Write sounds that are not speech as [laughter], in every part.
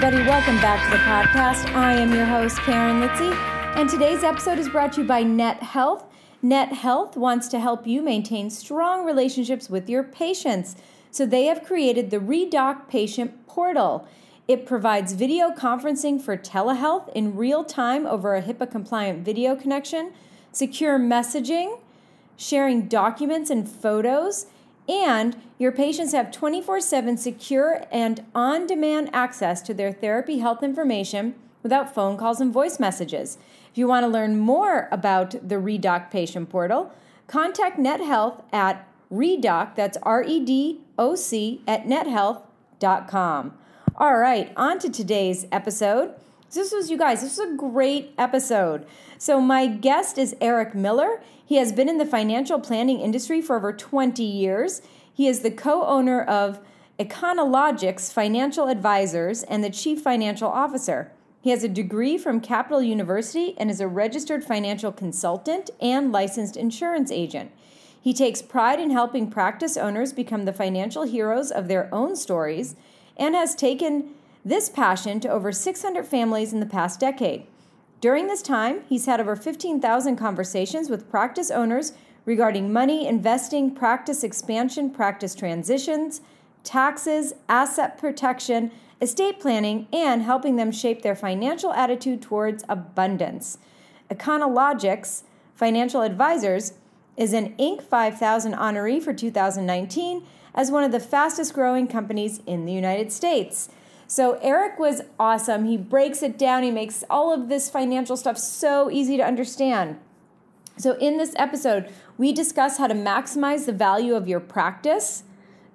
Everybody, welcome back to the podcast. I am your host, Karen Litzy, and today's episode is brought to you by Net Health. Net Health wants to help you maintain strong relationships with your patients, so they have created the Redoc Patient Portal. It provides video conferencing for telehealth in real time over a HIPAA compliant video connection, secure messaging, sharing documents and photos, and your patients have 24 7 secure and on demand access to their therapy health information without phone calls and voice messages. If you want to learn more about the Redoc Patient Portal, contact NetHealth at Redoc, that's R E D O C, at nethealth.com. All right, on to today's episode. This was, you guys, this was a great episode. So, my guest is Eric Miller. He has been in the financial planning industry for over 20 years. He is the co owner of Econologics Financial Advisors and the chief financial officer. He has a degree from Capital University and is a registered financial consultant and licensed insurance agent. He takes pride in helping practice owners become the financial heroes of their own stories and has taken this passion to over 600 families in the past decade. During this time, he's had over 15,000 conversations with practice owners regarding money, investing, practice expansion, practice transitions, taxes, asset protection, estate planning, and helping them shape their financial attitude towards abundance. Econologics Financial Advisors is an Inc. 5000 honoree for 2019 as one of the fastest growing companies in the United States. So Eric was awesome. He breaks it down. He makes all of this financial stuff so easy to understand. So in this episode, we discuss how to maximize the value of your practice,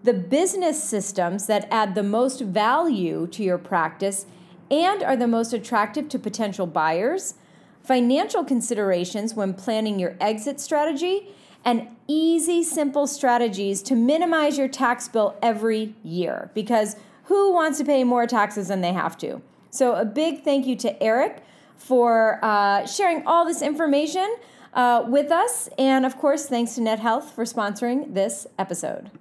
the business systems that add the most value to your practice and are the most attractive to potential buyers, financial considerations when planning your exit strategy, and easy, simple strategies to minimize your tax bill every year because who wants to pay more taxes than they have to? So, a big thank you to Eric for uh, sharing all this information uh, with us. And of course, thanks to Net Health for sponsoring this episode.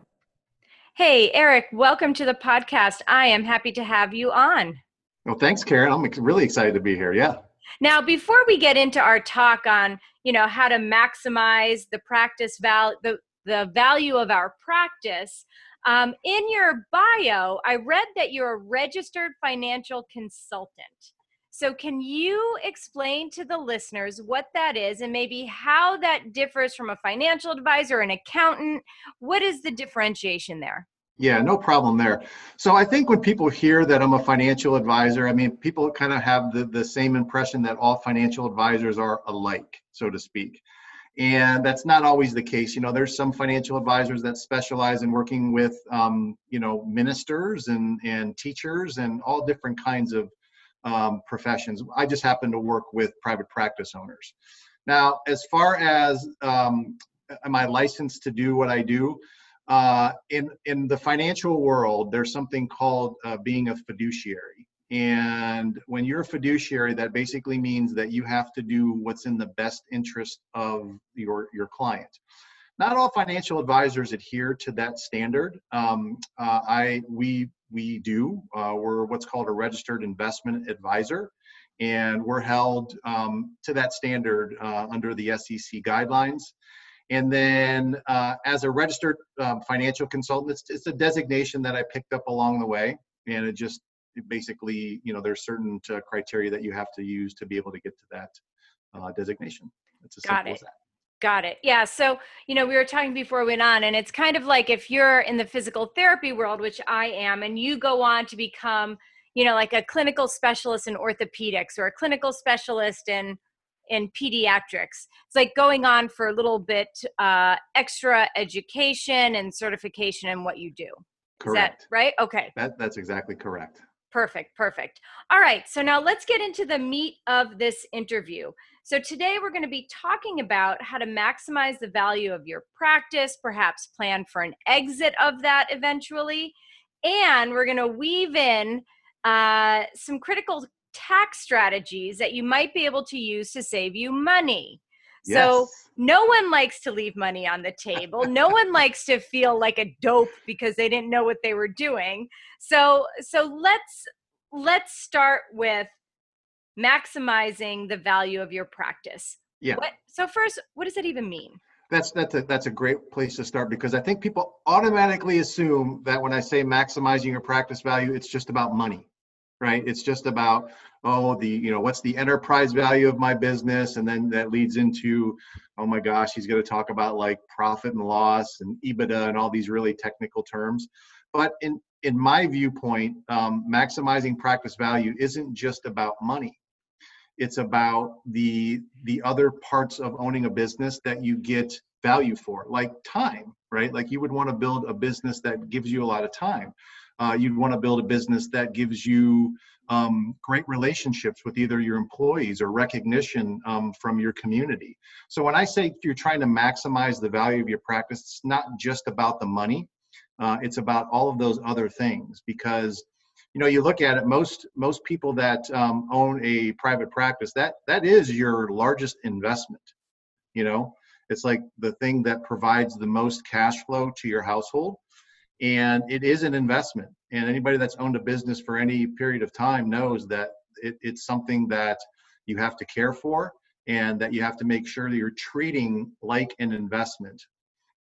Hey, Eric, welcome to the podcast. I am happy to have you on. Well, thanks, Karen. I'm really excited to be here. Yeah. Now, before we get into our talk on, you know, how to maximize the practice val the the value of our practice, um, in your bio, I read that you're a registered financial consultant. So, can you explain to the listeners what that is and maybe how that differs from a financial advisor, an accountant? What is the differentiation there? Yeah, no problem there. So I think when people hear that I'm a financial advisor, I mean, people kind of have the, the same impression that all financial advisors are alike, so to speak and that's not always the case. You know there's some financial advisors that specialize in working with um, you know ministers and and teachers and all different kinds of um, professions. I just happen to work with private practice owners. Now as far as um, am i licensed to do what i do? Uh, in in the financial world there's something called uh, being a fiduciary and when you're a fiduciary, that basically means that you have to do what's in the best interest of your, your client. Not all financial advisors adhere to that standard. Um, uh, I we we do. Uh, we're what's called a registered investment advisor, and we're held um, to that standard uh, under the SEC guidelines. And then, uh, as a registered um, financial consultant, it's, it's a designation that I picked up along the way, and it just basically, you know, there's certain uh, criteria that you have to use to be able to get to that uh, designation. It's as Got simple it. as that. Got it. Yeah. So, you know, we were talking before we went on, and it's kind of like if you're in the physical therapy world, which I am, and you go on to become, you know, like a clinical specialist in orthopedics or a clinical specialist in in pediatrics. It's like going on for a little bit uh, extra education and certification in what you do. Correct. Is that right? Okay. That, that's exactly correct. Perfect, perfect. All right, so now let's get into the meat of this interview. So, today we're going to be talking about how to maximize the value of your practice, perhaps plan for an exit of that eventually. And we're going to weave in uh, some critical tax strategies that you might be able to use to save you money. Yes. So no one likes to leave money on the table. no one likes to feel like a dope because they didn't know what they were doing. So so let's let's start with maximizing the value of your practice. Yeah. What, so first, what does that even mean? That's that's a that's a great place to start because I think people automatically assume that when I say maximizing your practice value, it's just about money right? It's just about, oh, the, you know, what's the enterprise value of my business? And then that leads into, oh my gosh, he's going to talk about like profit and loss and EBITDA and all these really technical terms. But in, in my viewpoint, um, maximizing practice value isn't just about money. It's about the the other parts of owning a business that you get value for, like time, right? Like you would want to build a business that gives you a lot of time uh, you'd want to build a business that gives you um, great relationships with either your employees or recognition um, from your community. So when I say you're trying to maximize the value of your practice, it's not just about the money. Uh, it's about all of those other things because you know you look at it most most people that um, own a private practice that that is your largest investment you know it's like the thing that provides the most cash flow to your household and it is an investment. And anybody that's owned a business for any period of time knows that it, it's something that you have to care for and that you have to make sure that you're treating like an investment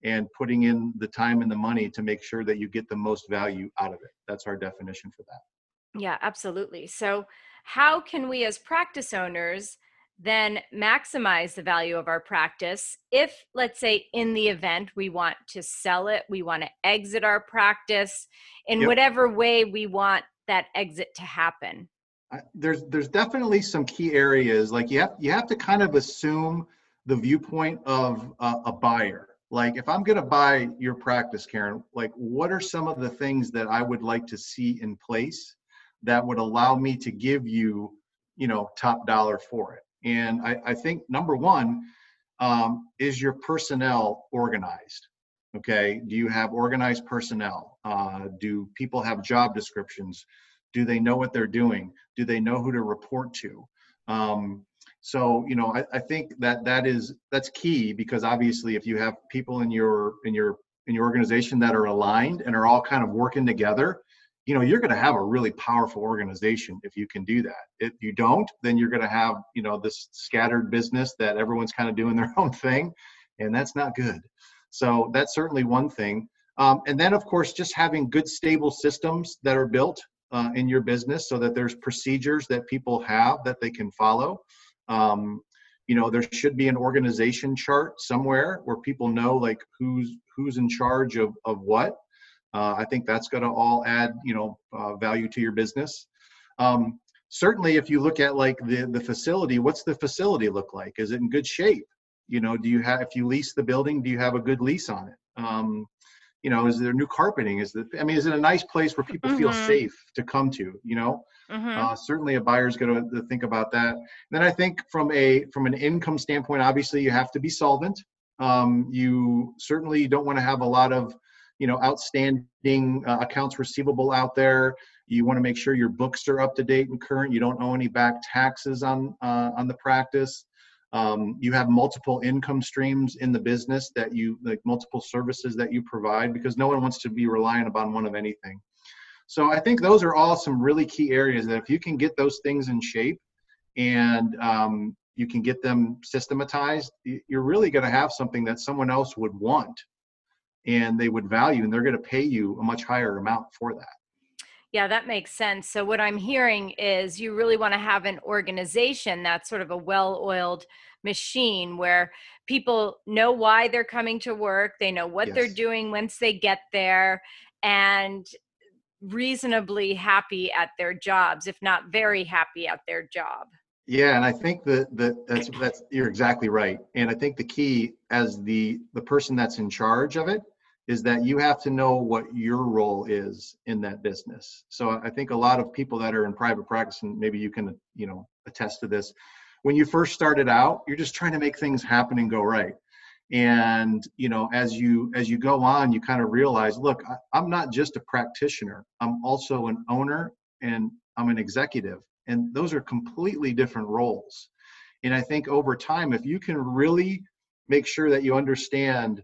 and putting in the time and the money to make sure that you get the most value out of it. That's our definition for that. Yeah absolutely. So how can we as practice owners then maximize the value of our practice. If, let's say, in the event we want to sell it, we want to exit our practice in yep. whatever way we want that exit to happen. There's there's definitely some key areas like you have you have to kind of assume the viewpoint of a, a buyer. Like if I'm going to buy your practice, Karen, like what are some of the things that I would like to see in place that would allow me to give you, you know, top dollar for it? And I, I think number one um, is your personnel organized? Okay, do you have organized personnel? Uh, do people have job descriptions? Do they know what they're doing? Do they know who to report to? Um, so you know, I, I think that that is that's key because obviously, if you have people in your in your in your organization that are aligned and are all kind of working together, you know you're going to have a really powerful organization if you can do that. If you don't then you're going to have you know this scattered business that everyone's kind of doing their [laughs] own thing and that's not good. So that's certainly one thing. Um, and then of course just having good stable systems that are built uh, in your business so that there's procedures that people have that they can follow. Um, you know there should be an organization chart somewhere where people know like who's who's in charge of of what uh, I think that's going to all add, you know, uh, value to your business. Um, certainly, if you look at like the the facility, what's the facility look like? Is it in good shape? You know, do you have if you lease the building, do you have a good lease on it? Um, you know, is there new carpeting? Is it? I mean, is it a nice place where people mm-hmm. feel safe to come to? You know, mm-hmm. uh, certainly a buyer's going to think about that. And then I think from a from an income standpoint, obviously you have to be solvent. Um, you certainly don't want to have a lot of you know outstanding uh, accounts receivable out there. You want to make sure your books are up to date and current. You don't owe any back taxes on uh, on the practice. Um, you have multiple income streams in the business that you like multiple services that you provide because no one wants to be reliant upon one of anything. So i think those are all some really key areas that if you can get those things in shape and um, you can get them systematized you're really going to have something that someone else would want and they would value and they're going to pay you a much higher amount for that. Yeah, that makes sense. So, what I'm hearing is you really want to have an organization that's sort of a well oiled machine where people know why they're coming to work, they know what yes. they're doing once they get there, and reasonably happy at their jobs, if not very happy at their job. Yeah, and I think that, that that's that's you're exactly right. And I think the key as the the person that's in charge of it is that you have to know what your role is in that business. So I think a lot of people that are in private practice, and maybe you can, you know, attest to this, when you first started out, you're just trying to make things happen and go right. And you know, as you as you go on, you kind of realize, look, I, I'm not just a practitioner. I'm also an owner and I'm an executive, and those are completely different roles. And I think over time, if you can really make sure that you understand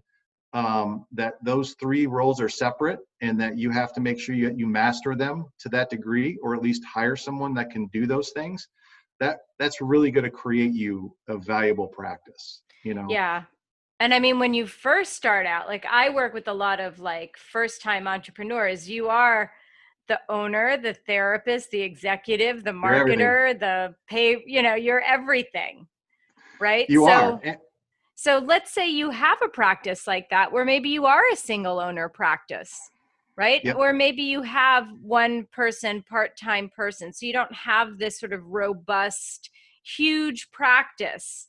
um, that those three roles are separate and that you have to make sure you, you master them to that degree or at least hire someone that can do those things. That that's really going to create you a valuable practice you know? Yeah. And i mean when you first start out like i work with a lot of like first time entrepreneurs. You are the owner the therapist the executive the marketer the pay you know you're everything right? You so, are so let's say you have a practice like that where maybe you are a single owner practice, right? Yep. Or maybe you have one person, part time person. So you don't have this sort of robust, huge practice.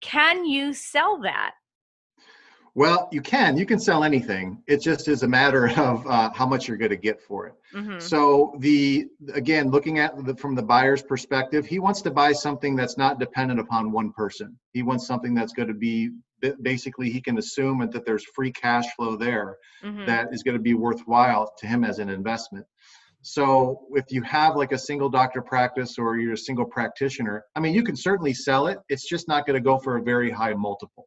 Can you sell that? Well, you can. You can sell anything. It just is a matter [laughs] of uh, how much you're going to get for it. Mm-hmm. So the again, looking at the, from the buyer's perspective, he wants to buy something that's not dependent upon one person. He wants something that's going to be basically he can assume that there's free cash flow there mm-hmm. that is going to be worthwhile to him as an investment. So if you have like a single doctor practice or you're a single practitioner, I mean, you can certainly sell it. It's just not going to go for a very high multiple.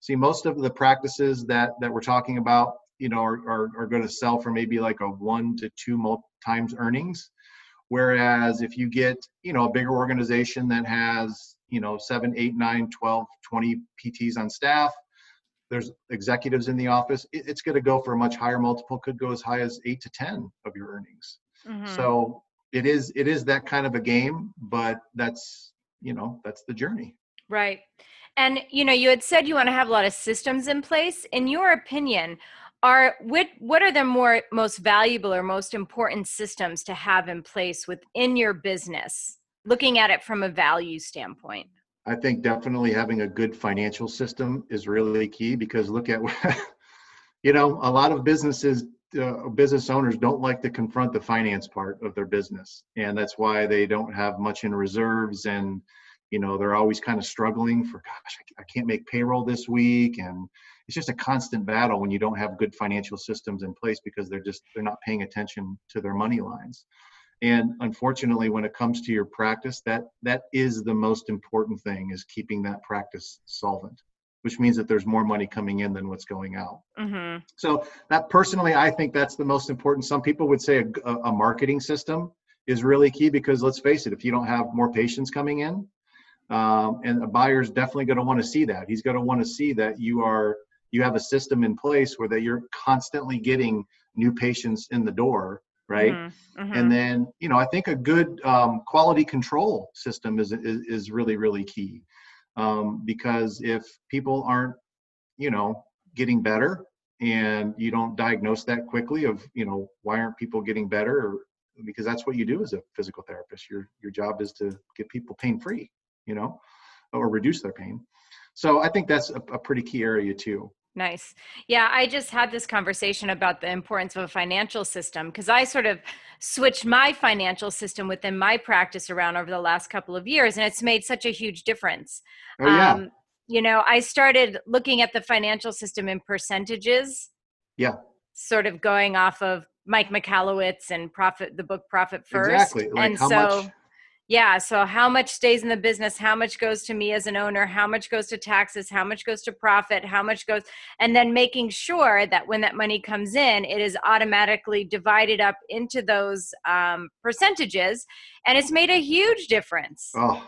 See, most of the practices that that we're talking about, you know, are, are, are going to sell for maybe like a one to two times earnings. Whereas if you get, you know, a bigger organization that has, you know, seven, eight, nine, 12, 20 PTs on staff, there's executives in the office, it, it's going to go for a much higher multiple, could go as high as eight to 10 of your earnings. Mm-hmm. So it is, it is that kind of a game, but that's, you know, that's the journey. Right. And you know, you had said you want to have a lot of systems in place. In your opinion, are what what are the more most valuable or most important systems to have in place within your business? Looking at it from a value standpoint. I think definitely having a good financial system is really key because look at [laughs] you know, a lot of businesses uh, business owners don't like to confront the finance part of their business and that's why they don't have much in reserves and you know they're always kind of struggling for gosh I can't make payroll this week and it's just a constant battle when you don't have good financial systems in place because they're just they're not paying attention to their money lines. And unfortunately when it comes to your practice that that is the most important thing is keeping that practice solvent which means that there's more money coming in than what's going out. Mm-hmm. so that personally i think that's the most important. Some people would say a, a marketing system is really key because let's face it if you don't have more patients coming in um, and a buyer is definitely going to want to see that. He's going to want to see that you are you have a system in place where that you're constantly getting new patients in the door, right? Mm-hmm. Mm-hmm. And then you know I think a good um, quality control system is, is is really really key um, because if people aren't you know getting better and you don't diagnose that quickly of you know why aren't people getting better or because that's what you do as a physical therapist your your job is to get people pain free you know, or reduce their pain. So I think that's a, a pretty key area too. Nice. Yeah, I just had this conversation about the importance of a financial system because I sort of switched my financial system within my practice around over the last couple of years, and it's made such a huge difference. Oh, yeah. Um, you know, I started looking at the financial system in percentages. Yeah. Sort of going off of Mike Michalowicz and Profit, the book Profit First. Exactly. Like and how so, much yeah so how much stays in the business? How much goes to me as an owner? How much goes to taxes? How much goes to profit? How much goes and then making sure that when that money comes in it is automatically divided up into those um, percentages and it's made a huge difference. Oh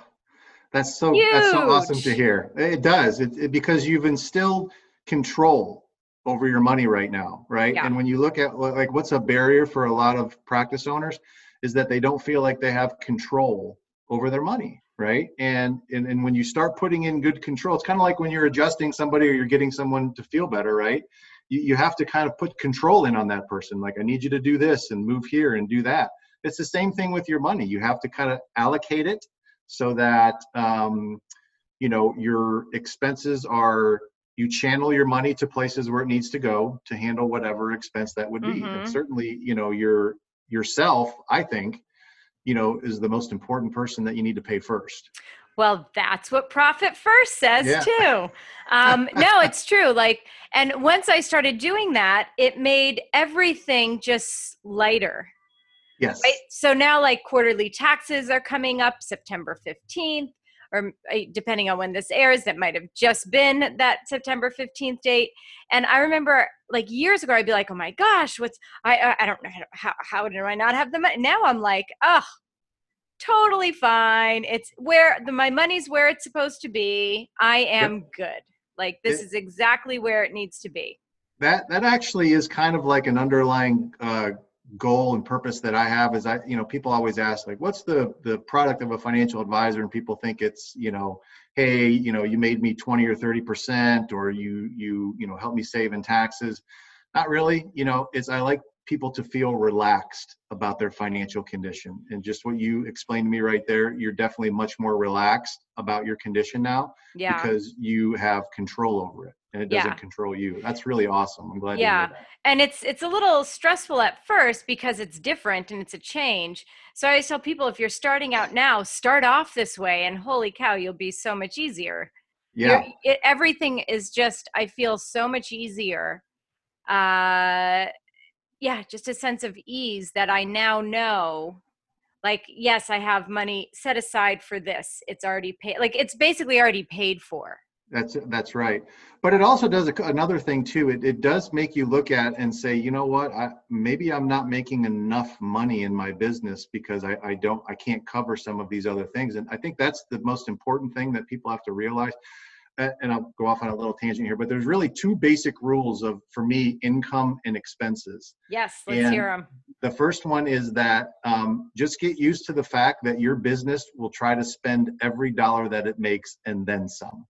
that's so huge. that's so awesome to hear. It does. It, it, because you've instilled control over your money right now right? Yeah. and when you look at like what's a barrier for a lot of practice owners is that they don't feel like they have control over their money right and and, and when you start putting in good control it's kind of like when you're adjusting somebody or you're getting someone to feel better right you, you have to kind of put control in on that person like i need you to do this and move here and do that it's the same thing with your money you have to kind of allocate it so that um, you know your expenses are you channel your money to places where it needs to go to handle whatever expense that would be. Mhm. And certainly, you know, your yourself, I think, you know, is the most important person that you need to pay first. Well, that's what Profit First says Yeah. too. Um, no, [laughs] it's true. Like, and once I started doing that, it made everything just lighter. Yes. Right. So now, like, quarterly taxes are coming up September 15th, or uh, depending on when this airs, that might have just been that September 15th date. And I remember, like, years ago, I'd be like, oh my gosh, what's, I, I, don't know, how, how do I not have the money? Now I'm like, oh, totally fine. It's where the my money's where it's supposed to be. I am good. Like this is exactly where it needs to be. that that actually is kind of like an underlying uh, goal and purpose that I have is I you know people always ask like what's the the product of a financial advisor? And people think it's you know hey you know you made me 20 or 30 percent or you you you know help me save in taxes. Not really you know it's I like people to feel relaxed about their financial condition and just what you explained to me right there you're definitely much more relaxed about your condition now Yeah. because you have control over it and it doesn't Yeah. control you. That's really awesome. I'm glad Yeah. to hear that. and it's it's a little stressful at first because it's different and it's a change. So I always tell people if you're starting out now, start off this way and holy cow, you'll be so much easier. Yeah. It, everything is just i feel so much easier uh yeah just a sense of ease that i now know like yes i have money set aside for this it's already paid like it's basically already paid for That's that's right. But it also does another thing too. It it does make you look at and say, you know what? I, maybe I'm not making enough money in my business because I, I don't I can't cover some of these other things. And I think that's the most important thing that people have to realize. Uh, And I'll go off on a little tangent here, but there's really two basic rules of for me income and expenses. yes let's And- hear them The first one is that um, just get used to the fact that your business will try to spend every dollar that it makes and then some.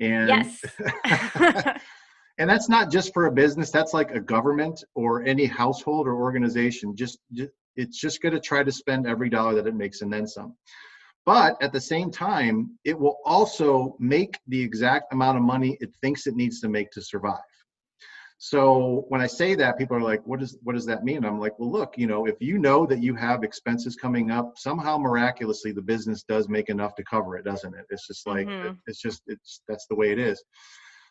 And yes [laughs] [laughs] and that's not just for a business that's like a government or any household or organization just, just it's just going to try to spend every dollar that it makes and then some but at the same time it will also make the exact amount of money it thinks it needs to make to survive. So when i say that people are like what does what does that mean? I'm like well look you know if you know that you have expenses coming up somehow miraculously the business does make enough to cover it doesn't it? It's just like Mhm. it's just it's that's the way it is.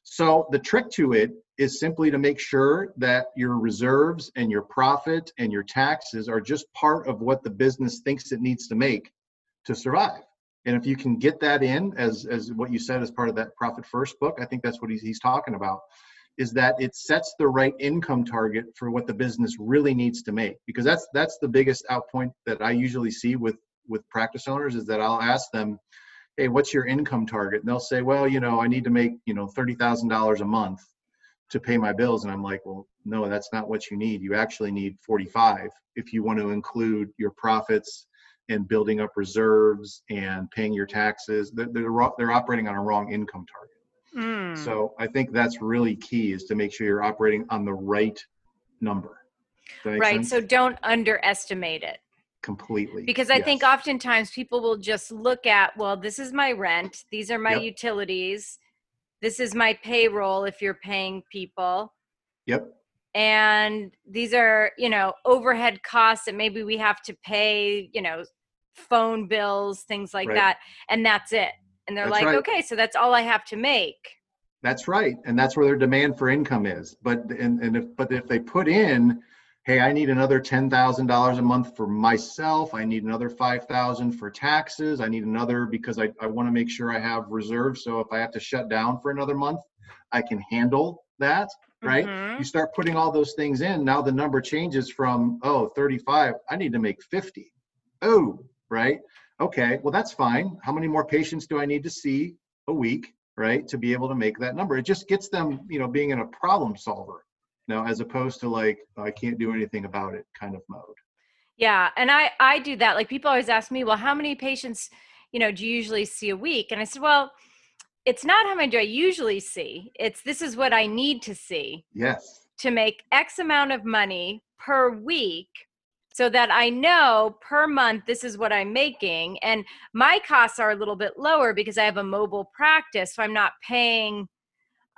So the trick to it is simply to make sure that your reserves and your profit and your taxes are just part of what the business thinks it needs to make to survive. And if you can get that in as as what you said as part of that profit first book, I think that's what he's, he's talking about is that it sets the right income target for what the business really needs to make because that's that's the biggest out point that I usually see with with practice owners is that I'll ask them hey, what's your income target? And they'll say, well, you know, I need to make, you know, $30,000 a month to pay my bills. And I'm like, well, no, that's not what you need. You actually need 45 if you want to include your profits and building up reserves and paying your taxes. They're, they're, they're operating on a wrong income target. Mm. So I think that's really key is to make sure you're operating on the right number. Does that make right sense? so don't underestimate it completely. because i think oftentimes people will just look at well this is my rent these are my Yep. utilities this is my payroll if you're paying people Yep. And these are you know overhead costs that maybe we have to pay you know phone bills things like Right. that and that's it and they're That's like right. okay so that's all i have to make That's right, and that's where their demand for income is. But and, and if but if they put in, hey, I need another ten thousand dollars a month for myself. I need another five thousand for taxes. I need another because I, I want to make sure I have reserves. So if I have to shut down for another month, I can handle that. Right. Mhm. You start putting all those things in. Now the number changes from oh 35. I need to make 50. Oh, right. Okay. Well, that's fine. How many more patients do I need to see a week? right to be able to make that number it just gets them you know being in a problem solver you now as opposed to like i can't do anything about it kind of mode Yeah, and I I do that. Like people always ask me, "Well, how many patients, you know, do you usually see a week?" And I said, "Well, it's not how many do I usually see. It's this is what I need to see yes to make X amount of money per week so that I know per month this is what I'm making and my costs are a little bit lower because I have a mobile practice so I'm not paying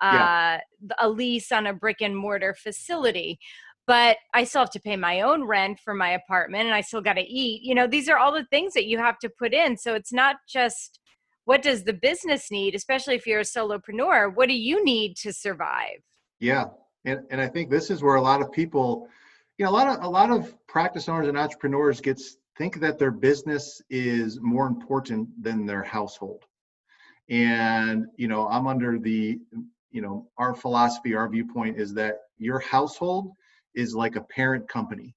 uh, a lease on a brick and mortar facility but I still have to pay my own rent for my apartment and I still got to eat. You know, these are all the things that you have to put in. So it's not just what does the business need, especially if you're a solopreneur? What do you need to survive? Yeah. And, and I think this is where a lot of people, you know, a lot of a lot of practice owners and entrepreneurs gets think that their business is more important than their household. And, you know, I'm under the, you know, our philosophy, our viewpoint is that your household is like a parent company.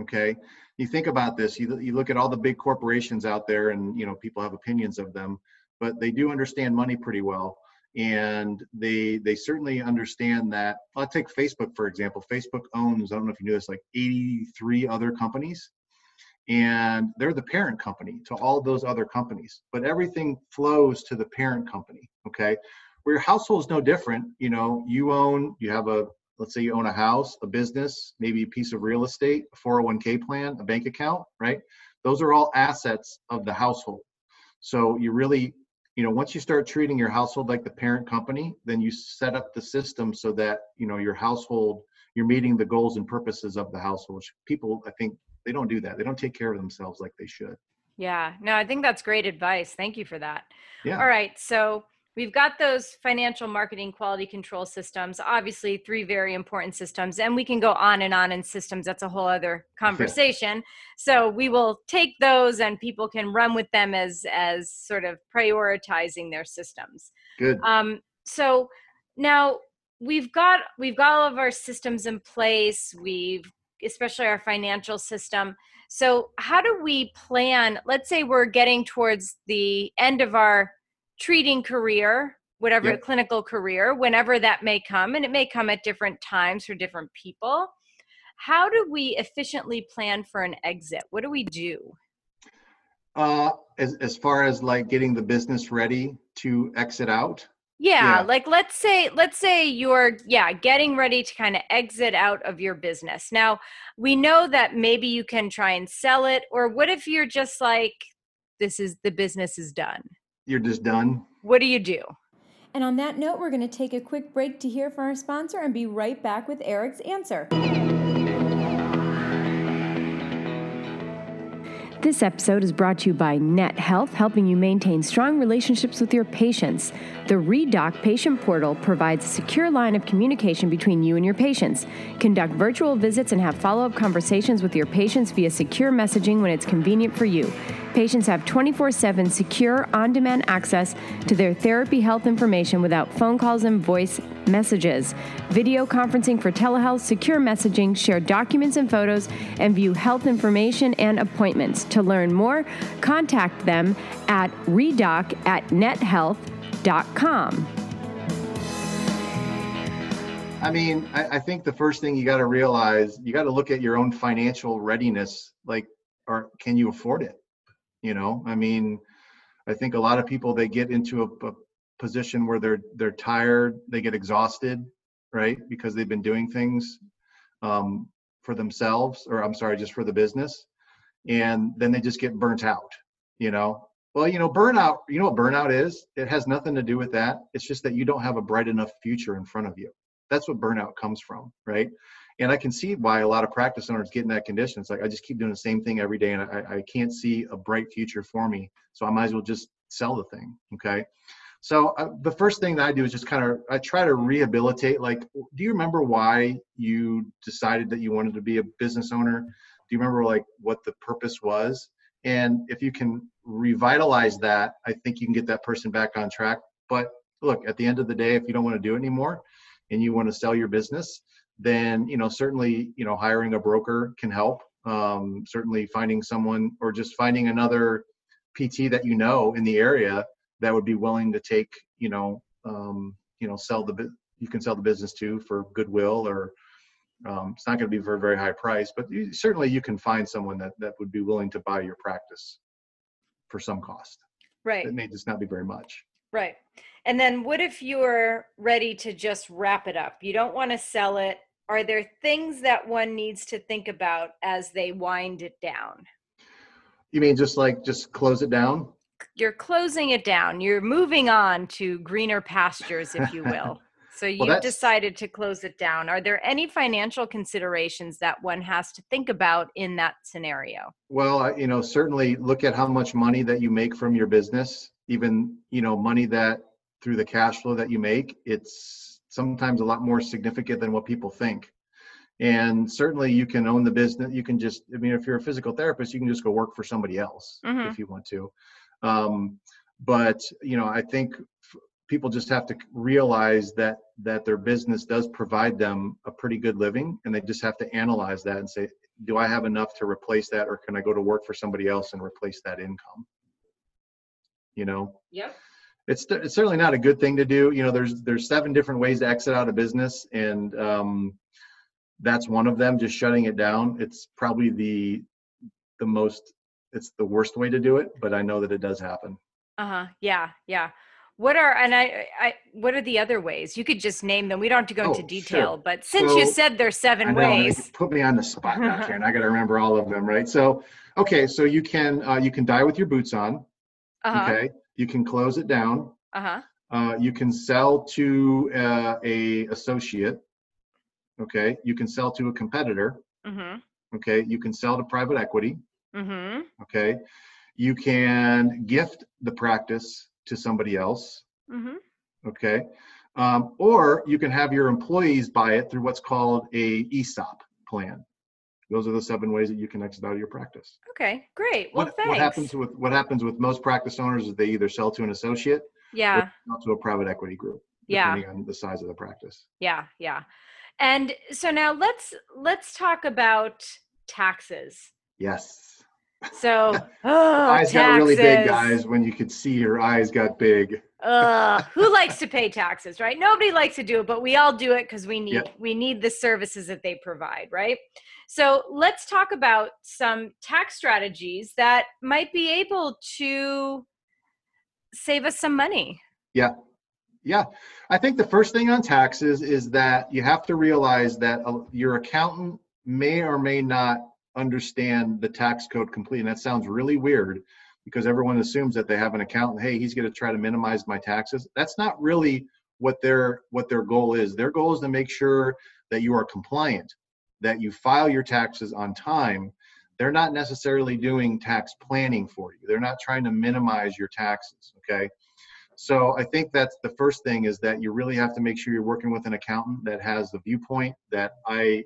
Okay. You think about this, you, you look at all the big corporations out there and, you know, people have opinions of them, but they do understand money pretty well. And they they certainly understand that. I'll take Facebook for example. Facebook owns I don't know if you knew this like 83 other companies, and they're the parent company to all those other companies. But everything flows to the parent company. Okay, where your household is no different. You know, you own you have a let's say you own a house, a business, maybe a piece of real estate, a 401k plan, a bank account, right? Those are all assets of the household. So you really, you know, once you start treating your household like the parent company, then you set up the system so that, you know, your household, you're meeting the goals and purposes of the household. Which people, I think, they don't do that. They don't take care of themselves like they should. Yeah, no, I think that's great advice. Thank you for that. Yeah. All right. So we've got those financial marketing quality control systems obviously three very important systems and we can go on and on in systems. That's a whole other conversation. Yeah. so we will take those and people can run with them as as sort of prioritizing their systems. Good. Um so now we've got we've got all of our systems in place. We've especially our financial system. So how do we plan? Let's say we're getting towards the end of our treating career, whatever yep. clinical career, whenever that may come, and it may come at different times for different people. How do we efficiently plan for an exit? What do we do? Uh, as as far as like getting the business ready to exit out. Yeah, yeah, like let's say let's say you're yeah, getting ready to kind of exit out of your business. Now, we know that maybe you can try and sell it or what if you're just like this is the business is done? You're just done. What do you do? And on that note, we're going to take a quick break to hear from our sponsor and be right back with Eric's answer. This episode is brought to you by Net Health, helping you maintain strong relationships with your patients. The ReDoc patient portal provides a secure line of communication between you and your patients. Conduct virtual visits and have follow up conversations with your patients via secure messaging when it's convenient for you. Patients have 24 7 secure, on demand access to their therapy health information without phone calls and voice messages. Video conferencing for telehealth, secure messaging, share documents and photos, and view health information and appointments. To learn more, contact them at redoc at nethealth.com. I mean, I, I think the first thing you got to realize, you got to look at your own financial readiness. Like, or can you afford it? You know? I mean i think a lot of people they get into a, a position where they're they're tired they get exhausted right because they've been doing things um, for themselves or i'm sorry just for the business and then they just get burnt out you know? Well you know burnout you know what burnout is? It has nothing to do with that. It's just that you don't have a bright enough future in front of you. That's what burnout comes from right and I can see why a lot of practice owners get in that condition. It's like I just keep doing the same thing every day, and I, I can't see a bright future for me. So I might as well just sell the thing. Okay. So uh, the first thing that I do is just kind of I try to rehabilitate. Like, do you remember why you decided that you wanted to be a business owner? Do you remember like what the purpose was? And if you can revitalize that, I think you can get that person back on track. But look, at the end of the day, if you don't want to do it anymore and you want to sell your business, then you know certainly you know hiring a broker can help. Um, certainly finding someone or just finding another PT that you know in the area that would be willing to take you know um, you know sell the you can sell the business to for goodwill or um, it's not going to be for a very high price, but you, certainly you can find someone that that would be willing to buy your practice for some cost. Right. It may just not be very much. Right. And then what if you're ready to just wrap it up? You don't want to sell it. Are there things that one needs to think about as they wind it down? You mean just like just close it down? You're closing it down. You're moving on to greener pastures, if you will. [laughs] So you well, decided to close it down. Are there any financial considerations that one has to think about in that scenario? Well, you know, certainly look at how much money that you make from your business, even, you know, money that through the cash flow that you make, it's sometimes a lot more significant than what people think. And certainly you can own the business. You can just, I mean, if you're a physical therapist, you can just go work for somebody else mm-hmm. if you want to. Um, but, you know, I think people just have to realize that that their business does provide them a pretty good living and they just have to analyze that and say do i have enough to replace that or can i go to work for somebody else and replace that income you know yep it's, it's certainly not a good thing to do you know there's there's seven different ways to exit out of business and um, that's one of them just shutting it down it's probably the the most it's the worst way to do it but i know that it does happen uh-huh yeah yeah what are and I, I what are the other ways? You could just name them. We don't have to go oh, into detail, sure. but since so, you said there's seven ways, put me on the spot now, Karen. [laughs] I got to remember all of them, right? So, okay, so you can uh, you can die with your boots on. Uh-huh. Okay, you can close it down. Uh-huh. Uh, you can sell to uh, a associate. Okay, you can sell to a competitor. Mm-hmm. Okay, you can sell to private equity. Mm-hmm. Okay, you can gift the practice to somebody else. Mm-hmm. Okay. Um, or you can have your employees buy it through what's called a ESOP plan. Those are the seven ways that you can exit out of your practice. Okay, great. Well, what, thanks. What happens with what happens with most practice owners is they either sell to an associate, yeah, or to a private equity group, yeah, depending on the size of the practice. Yeah, yeah. And so now let's let's talk about taxes. Yes. So [laughs] oh, eyes taxes. got really big, guys. When you could see your eyes got big. uh, who [laughs] likes to pay taxes, right? Nobody likes to do it, but we all do it because we need yep. we need the services that they provide, right? So let's talk about some tax strategies that might be able to save us some money. Yeah. Yeah. I think the first thing on taxes is that you have to realize that your accountant may or may not understand the tax code completely. And that sounds really weird because everyone assumes that they have an accountant. Hey, he's going to try to minimize my taxes. That's not really what their what their goal is. Their goal is to make sure that you are compliant, that you file your taxes on time. They're not necessarily doing tax planning for you. They're not trying to minimize your taxes. Okay. So I think that's the first thing is that you really have to make sure you're working with an accountant that has the viewpoint that I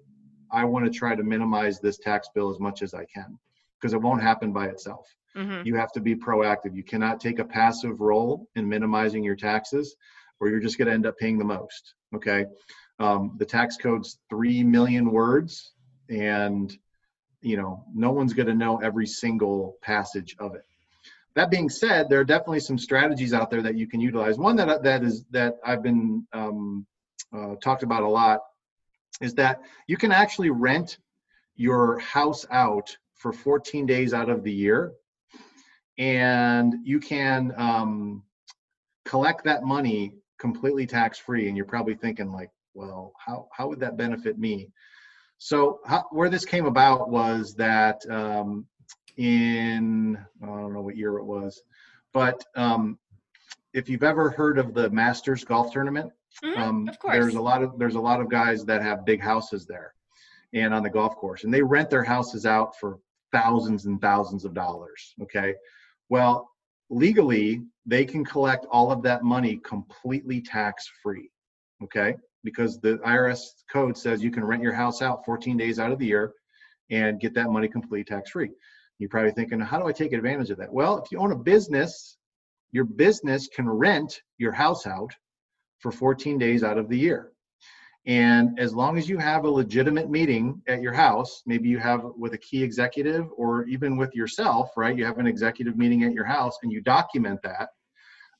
I want to try to minimize this tax bill as much as I can because it won't happen by itself. Mm-hmm. You have to be proactive. You cannot take a passive role in minimizing your taxes or you're just going to end up paying the most. Okay. Um, the tax code's 3 million words and you know no one's going to know every single passage of it that being said there are definitely some strategies out there that you can utilize one that that is that i've been um, uh, talked about a lot is that you can actually rent your house out for 14 days out of the year. And you can um, collect that money completely tax free and you're probably thinking like well how, how would that benefit me? So how, where this came about was that um, in i don't know what year it was but um, if you've ever heard of the masters golf tournament Mm-hmm, um, there's a lot of there's a lot of guys that have big houses there, and on the golf course, and they rent their houses out for thousands and thousands of dollars. Okay, well legally they can collect all of that money completely tax free. Okay, because the IRS code says you can rent your house out 14 days out of the year and get that money completely tax free. You're probably thinking, how do I take advantage of that? Well, if you own a business, your business can rent your house out for 14 days out of the year. And as long as you have a legitimate meeting at your house, maybe you have with a key executive or even with yourself, right? You have an executive meeting at your house and you document that,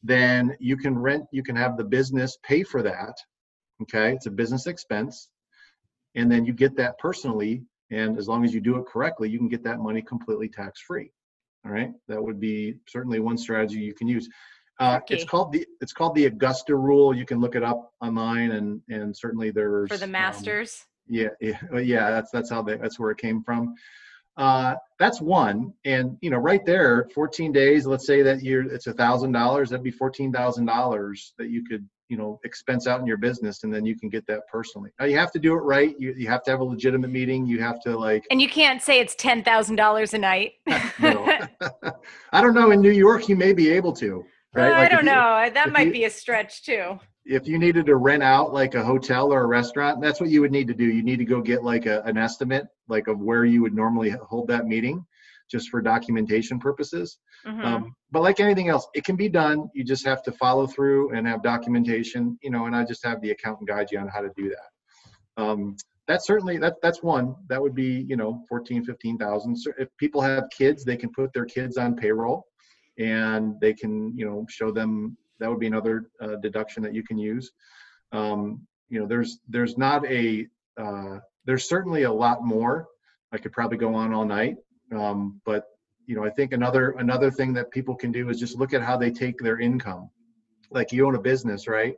then you can rent, you can have the business pay for that. Okay. It's a business expense. And then you get that personally. And as long as you do it correctly, you can get that money completely tax free. All right. That would be certainly one strategy you can use. Uh, it's called the it's called the Augusta rule. You can look it up online, and and certainly there's for the um, masters. Um, yeah, yeah, yeah. That's that's how they, that's where it came from. Uh, that's one, and you know, right there, 14 days. Let's say that you're it's a thousand dollars. That'd be fourteen thousand dollars that you could you know expense out in your business and then you can get that personally now you have to do it right you, you have to have a legitimate meeting you have to like and you can't say it's $10000 a night [laughs] [laughs] i don't know in new york you may be able to right like i don't you, know that might you, be a stretch too if you needed to rent out like a hotel or a restaurant that's what you would need to do you need to go get like a, an estimate like of where you would normally hold that meeting just for documentation purposes. Mm-hmm. Um, but like anything else, it can be done. You just have to follow through and have documentation, you know, and I just have the accountant guide you on how to do that. Um, that's certainly that that's one that would be you know 14 15,000 so if people have kids they can put their kids on payroll and they can you know show them that would be another uh, deduction that you can use um, you know there's there's not a uh, there's certainly a lot more i could probably go on all night um, but you know, I think another another thing that people can do is just look at how they take their income. Like you own a business, right?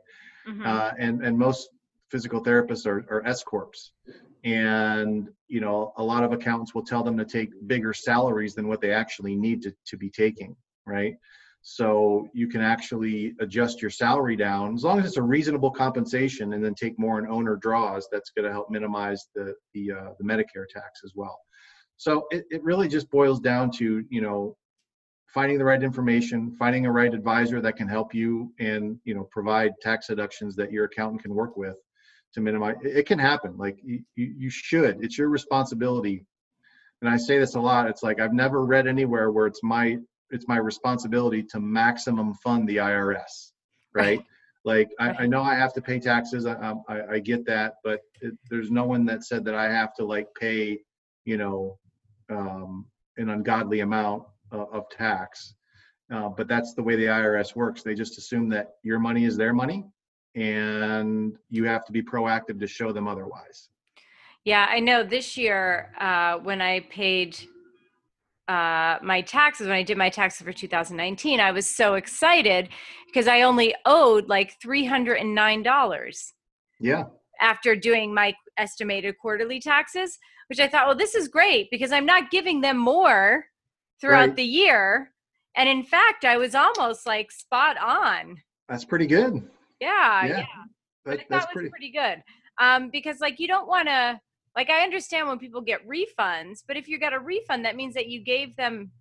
Mm-hmm. Uh, and and most physical therapists are, are S corps, and you know a lot of accountants will tell them to take bigger salaries than what they actually need to to be taking, right? So you can actually adjust your salary down as long as it's a reasonable compensation, and then take more in owner draws. That's going to help minimize the the uh, the Medicare tax as well. So it, it really just boils down to, you know, finding the right information, finding a right advisor that can help you and, you know, provide tax deductions that your accountant can work with to minimize. It can happen. Like you, you should, it's your responsibility. And I say this a lot. It's like, I've never read anywhere where it's my, it's my responsibility to maximum fund the IRS. [laughs] Right. like I, I, know I have to pay taxes. I, I, I get that, but it, there's no one that said that I have to like pay, you know, um, an ungodly amount uh, of tax. Uh, but that's the way the IRS works. They just assume that your money is their money, and you have to be proactive to show them otherwise. Yeah, I know. This year, uh, when I paid uh, my taxes, when I did my taxes for 2019, I was so excited because I only owed like $309. Yeah. After doing my estimated quarterly taxes, which I thought, well, this is great because I'm not giving them more throughout right. the year. And in fact, I was almost like spot on. That's pretty good. Yeah, yeah. yeah. That, that's pretty... pretty good. Um, because like you don't want to like I understand when people get refunds, but if you got a refund, that means that you gave them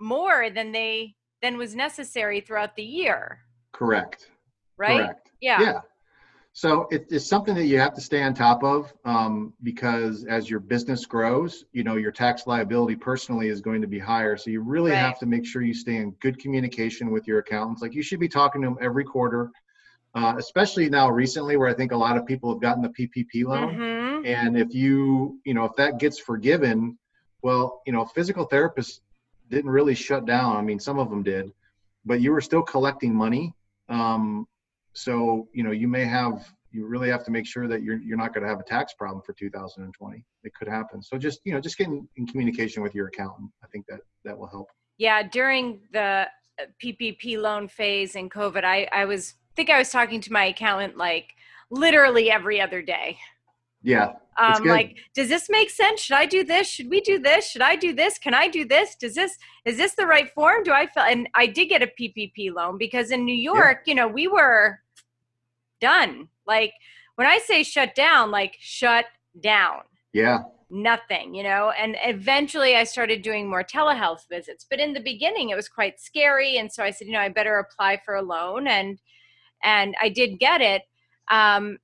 more than they than was necessary throughout the year. Correct. Right. Correct. Yeah. Yeah. So it, it's something that you have to stay on top of um, because as your business grows, you know your tax liability personally is going to be higher. So you really right. have to make sure you stay in good communication with your accountants. Like you should be talking to them every quarter, uh, especially now recently where I think a lot of people have gotten the PPP loan. Mm-hmm. And if you you know if that gets forgiven, well you know physical therapists didn't really shut down. I mean some of them did, but you were still collecting money. Um, so you know you may have you really have to make sure that you're you're not going to have a tax problem for 2020 it could happen so just you know just getting in communication with your accountant i think that that will help yeah during the ppp loan phase in covid i i was think i was talking to my accountant like literally every other day yeah um like does this make sense should i do this should we do this should i do this can i do this does this is this the right form do i feel and i did get a ppp loan because in new york yeah. you know we were done. Like when I say shut down, like shut down. Yeah. Nothing, you know, and eventually I started doing more telehealth visits. But in the beginning, it was quite scary, and so I said, you know, I better apply for a loan, and and I did get it. Um,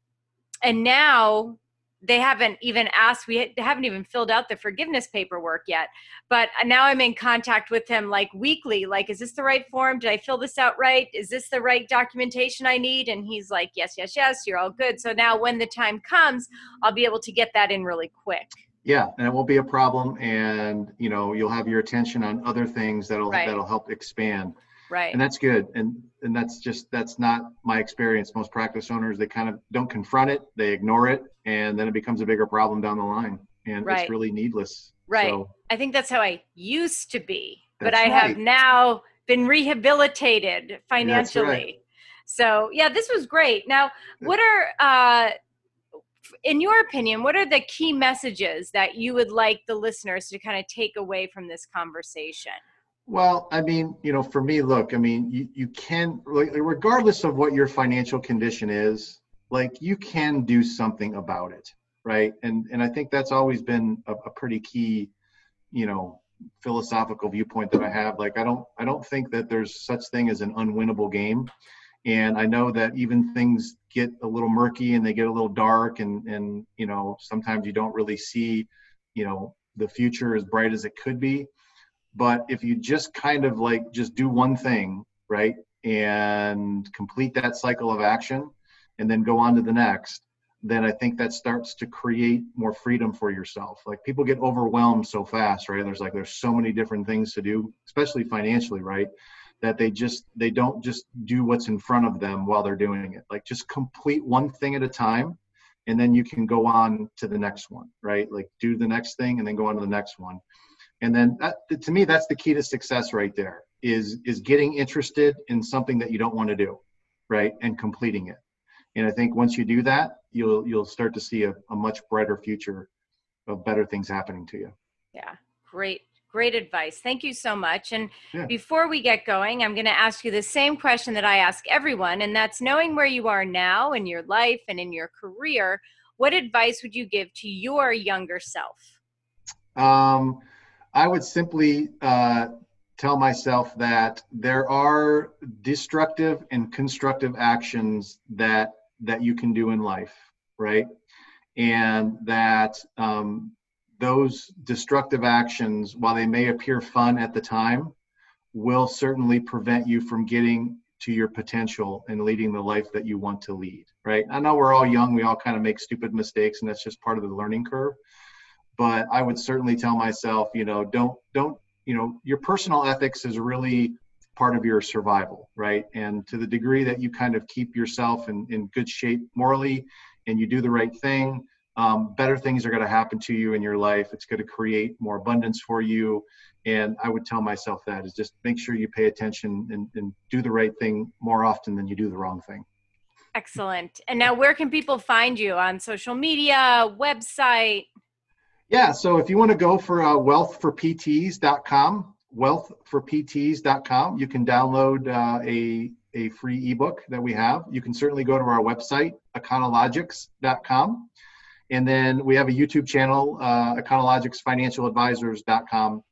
and now they haven't even asked we haven't even filled out the forgiveness paperwork yet but now i'm in contact with him like weekly like is this the right form? Did i fill this out right? Is this the right documentation i need? And he's like yes yes yes you're all good. So now when the time comes i'll be able to get that in really quick. Yeah and it won't be a problem and you know you'll have your attention on other things that'll right. that'll help expand right. And that's good. And and that's just that's not my experience. Most practice owners they kind of don't confront it they ignore it and then it becomes a bigger problem down the line. And right. it's really needless. Right. So, i think that's how i used to be but i right. have now been rehabilitated financially right. so yeah this was great. Now what are uh in your opinion what are the key messages that you would like the listeners to kind of take away from this conversation Well, I mean, you know, for me, look, I mean, you, you can, like, regardless of what your financial condition is, like you can do something about it, right? And and I think that's always been a, a pretty key, you know, philosophical viewpoint that I have. Like I don't I don't think that there's such thing as an unwinnable game. And I know that even things get a little murky and they get a little dark and and you know, sometimes you don't really see, you know, the future as bright as it could be. But if you just kind of like just do one thing, right? And complete that cycle of action and then go on to the next, then I think that starts to create more freedom for yourself. Like people get overwhelmed so fast, right? There's like there's so many different things to do, especially financially, right? That they just they don't just do what's in front of them while they're doing it. Like just complete one thing at a time and then you can go on to the next one, right? Like do the next thing and then go on to the next one. And then that, to me that's the key to success right there is is getting interested in something that you don't want to do, right? And completing it and I think once you do that, you'll you'll start to see a, a much brighter future of better things happening to you. Yeah, great. Great advice. Thank you so much. And yeah. before we get going, I'm going to ask you the same question that I ask everyone, and that's knowing where you are now in your life and in your career, what advice would you give to your younger self? Um, I would simply uh, tell myself that there are destructive and constructive actions that that you can do in life, right? And that um, those destructive actions, while they may appear fun at the time, will certainly prevent you from getting to your potential and leading the life that you want to lead, right? I know we're all young, we all kind of make stupid mistakes, and that's just part of the learning curve. But I would certainly tell myself, you know, don't don't you know your personal ethics is really part of your survival, right? And to the degree that you kind of keep yourself in, in good shape morally and you do the right thing, um, better things are going to happen to you in your life. It's going to create more abundance for you. And I would tell myself that is just make sure you pay attention and, and do the right thing more often than you do the wrong thing. Excellent. And now, where can people find you on social media, website? Yeah, so if you want to go for uh, wealthforpts.com, wealthforpts.com. You can download uh, a, a free ebook that we have. You can certainly go to our website, econologics.com. And then we have a YouTube channel, uh, econologicsfinancialadvisors.com.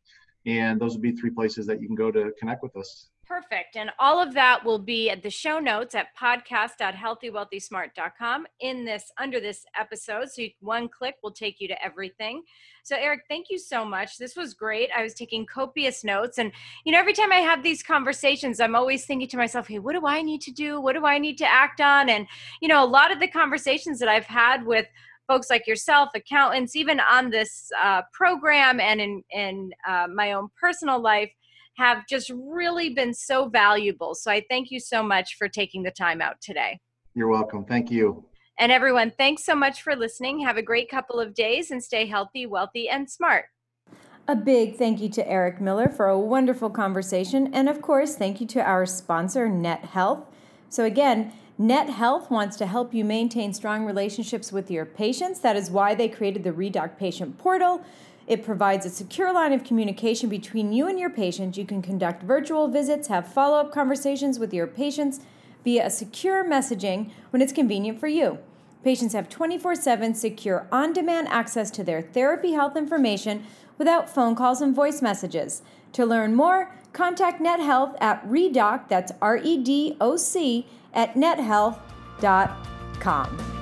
And those would be three places that you can go to connect with us. Perfect. And all of that will be at the show notes at podcast.healthywealthysmart.com in this under this episode. So you, one click will take you to everything. So Eric, thank you so much. This was great. I was taking copious notes and you know every time I have these conversations, I'm always thinking to myself, "Hey, what do I need to do? What do I need to act on?" And you know, a lot of the conversations that I've had with folks like yourself, accountants, even on this uh, program and in in uh, my own personal life have just really been so valuable. So I thank you so much for taking the time out today. You're welcome. Thank you. And everyone, thanks so much for listening. Have a great couple of days and stay healthy, wealthy, and smart. A big thank you to Eric Miller for a wonderful conversation. And of course, thank you to our sponsor, Net Health. So, again, Net Health wants to help you maintain strong relationships with your patients. That is why they created the Redoc Patient Portal. It provides a secure line of communication between you and your patient. You can conduct virtual visits, have follow up conversations with your patients via secure messaging when it's convenient for you. Patients have 24 7 secure on demand access to their therapy health information without phone calls and voice messages. To learn more, contact NetHealth at redoc, that's R E D O C, at nethealth.com.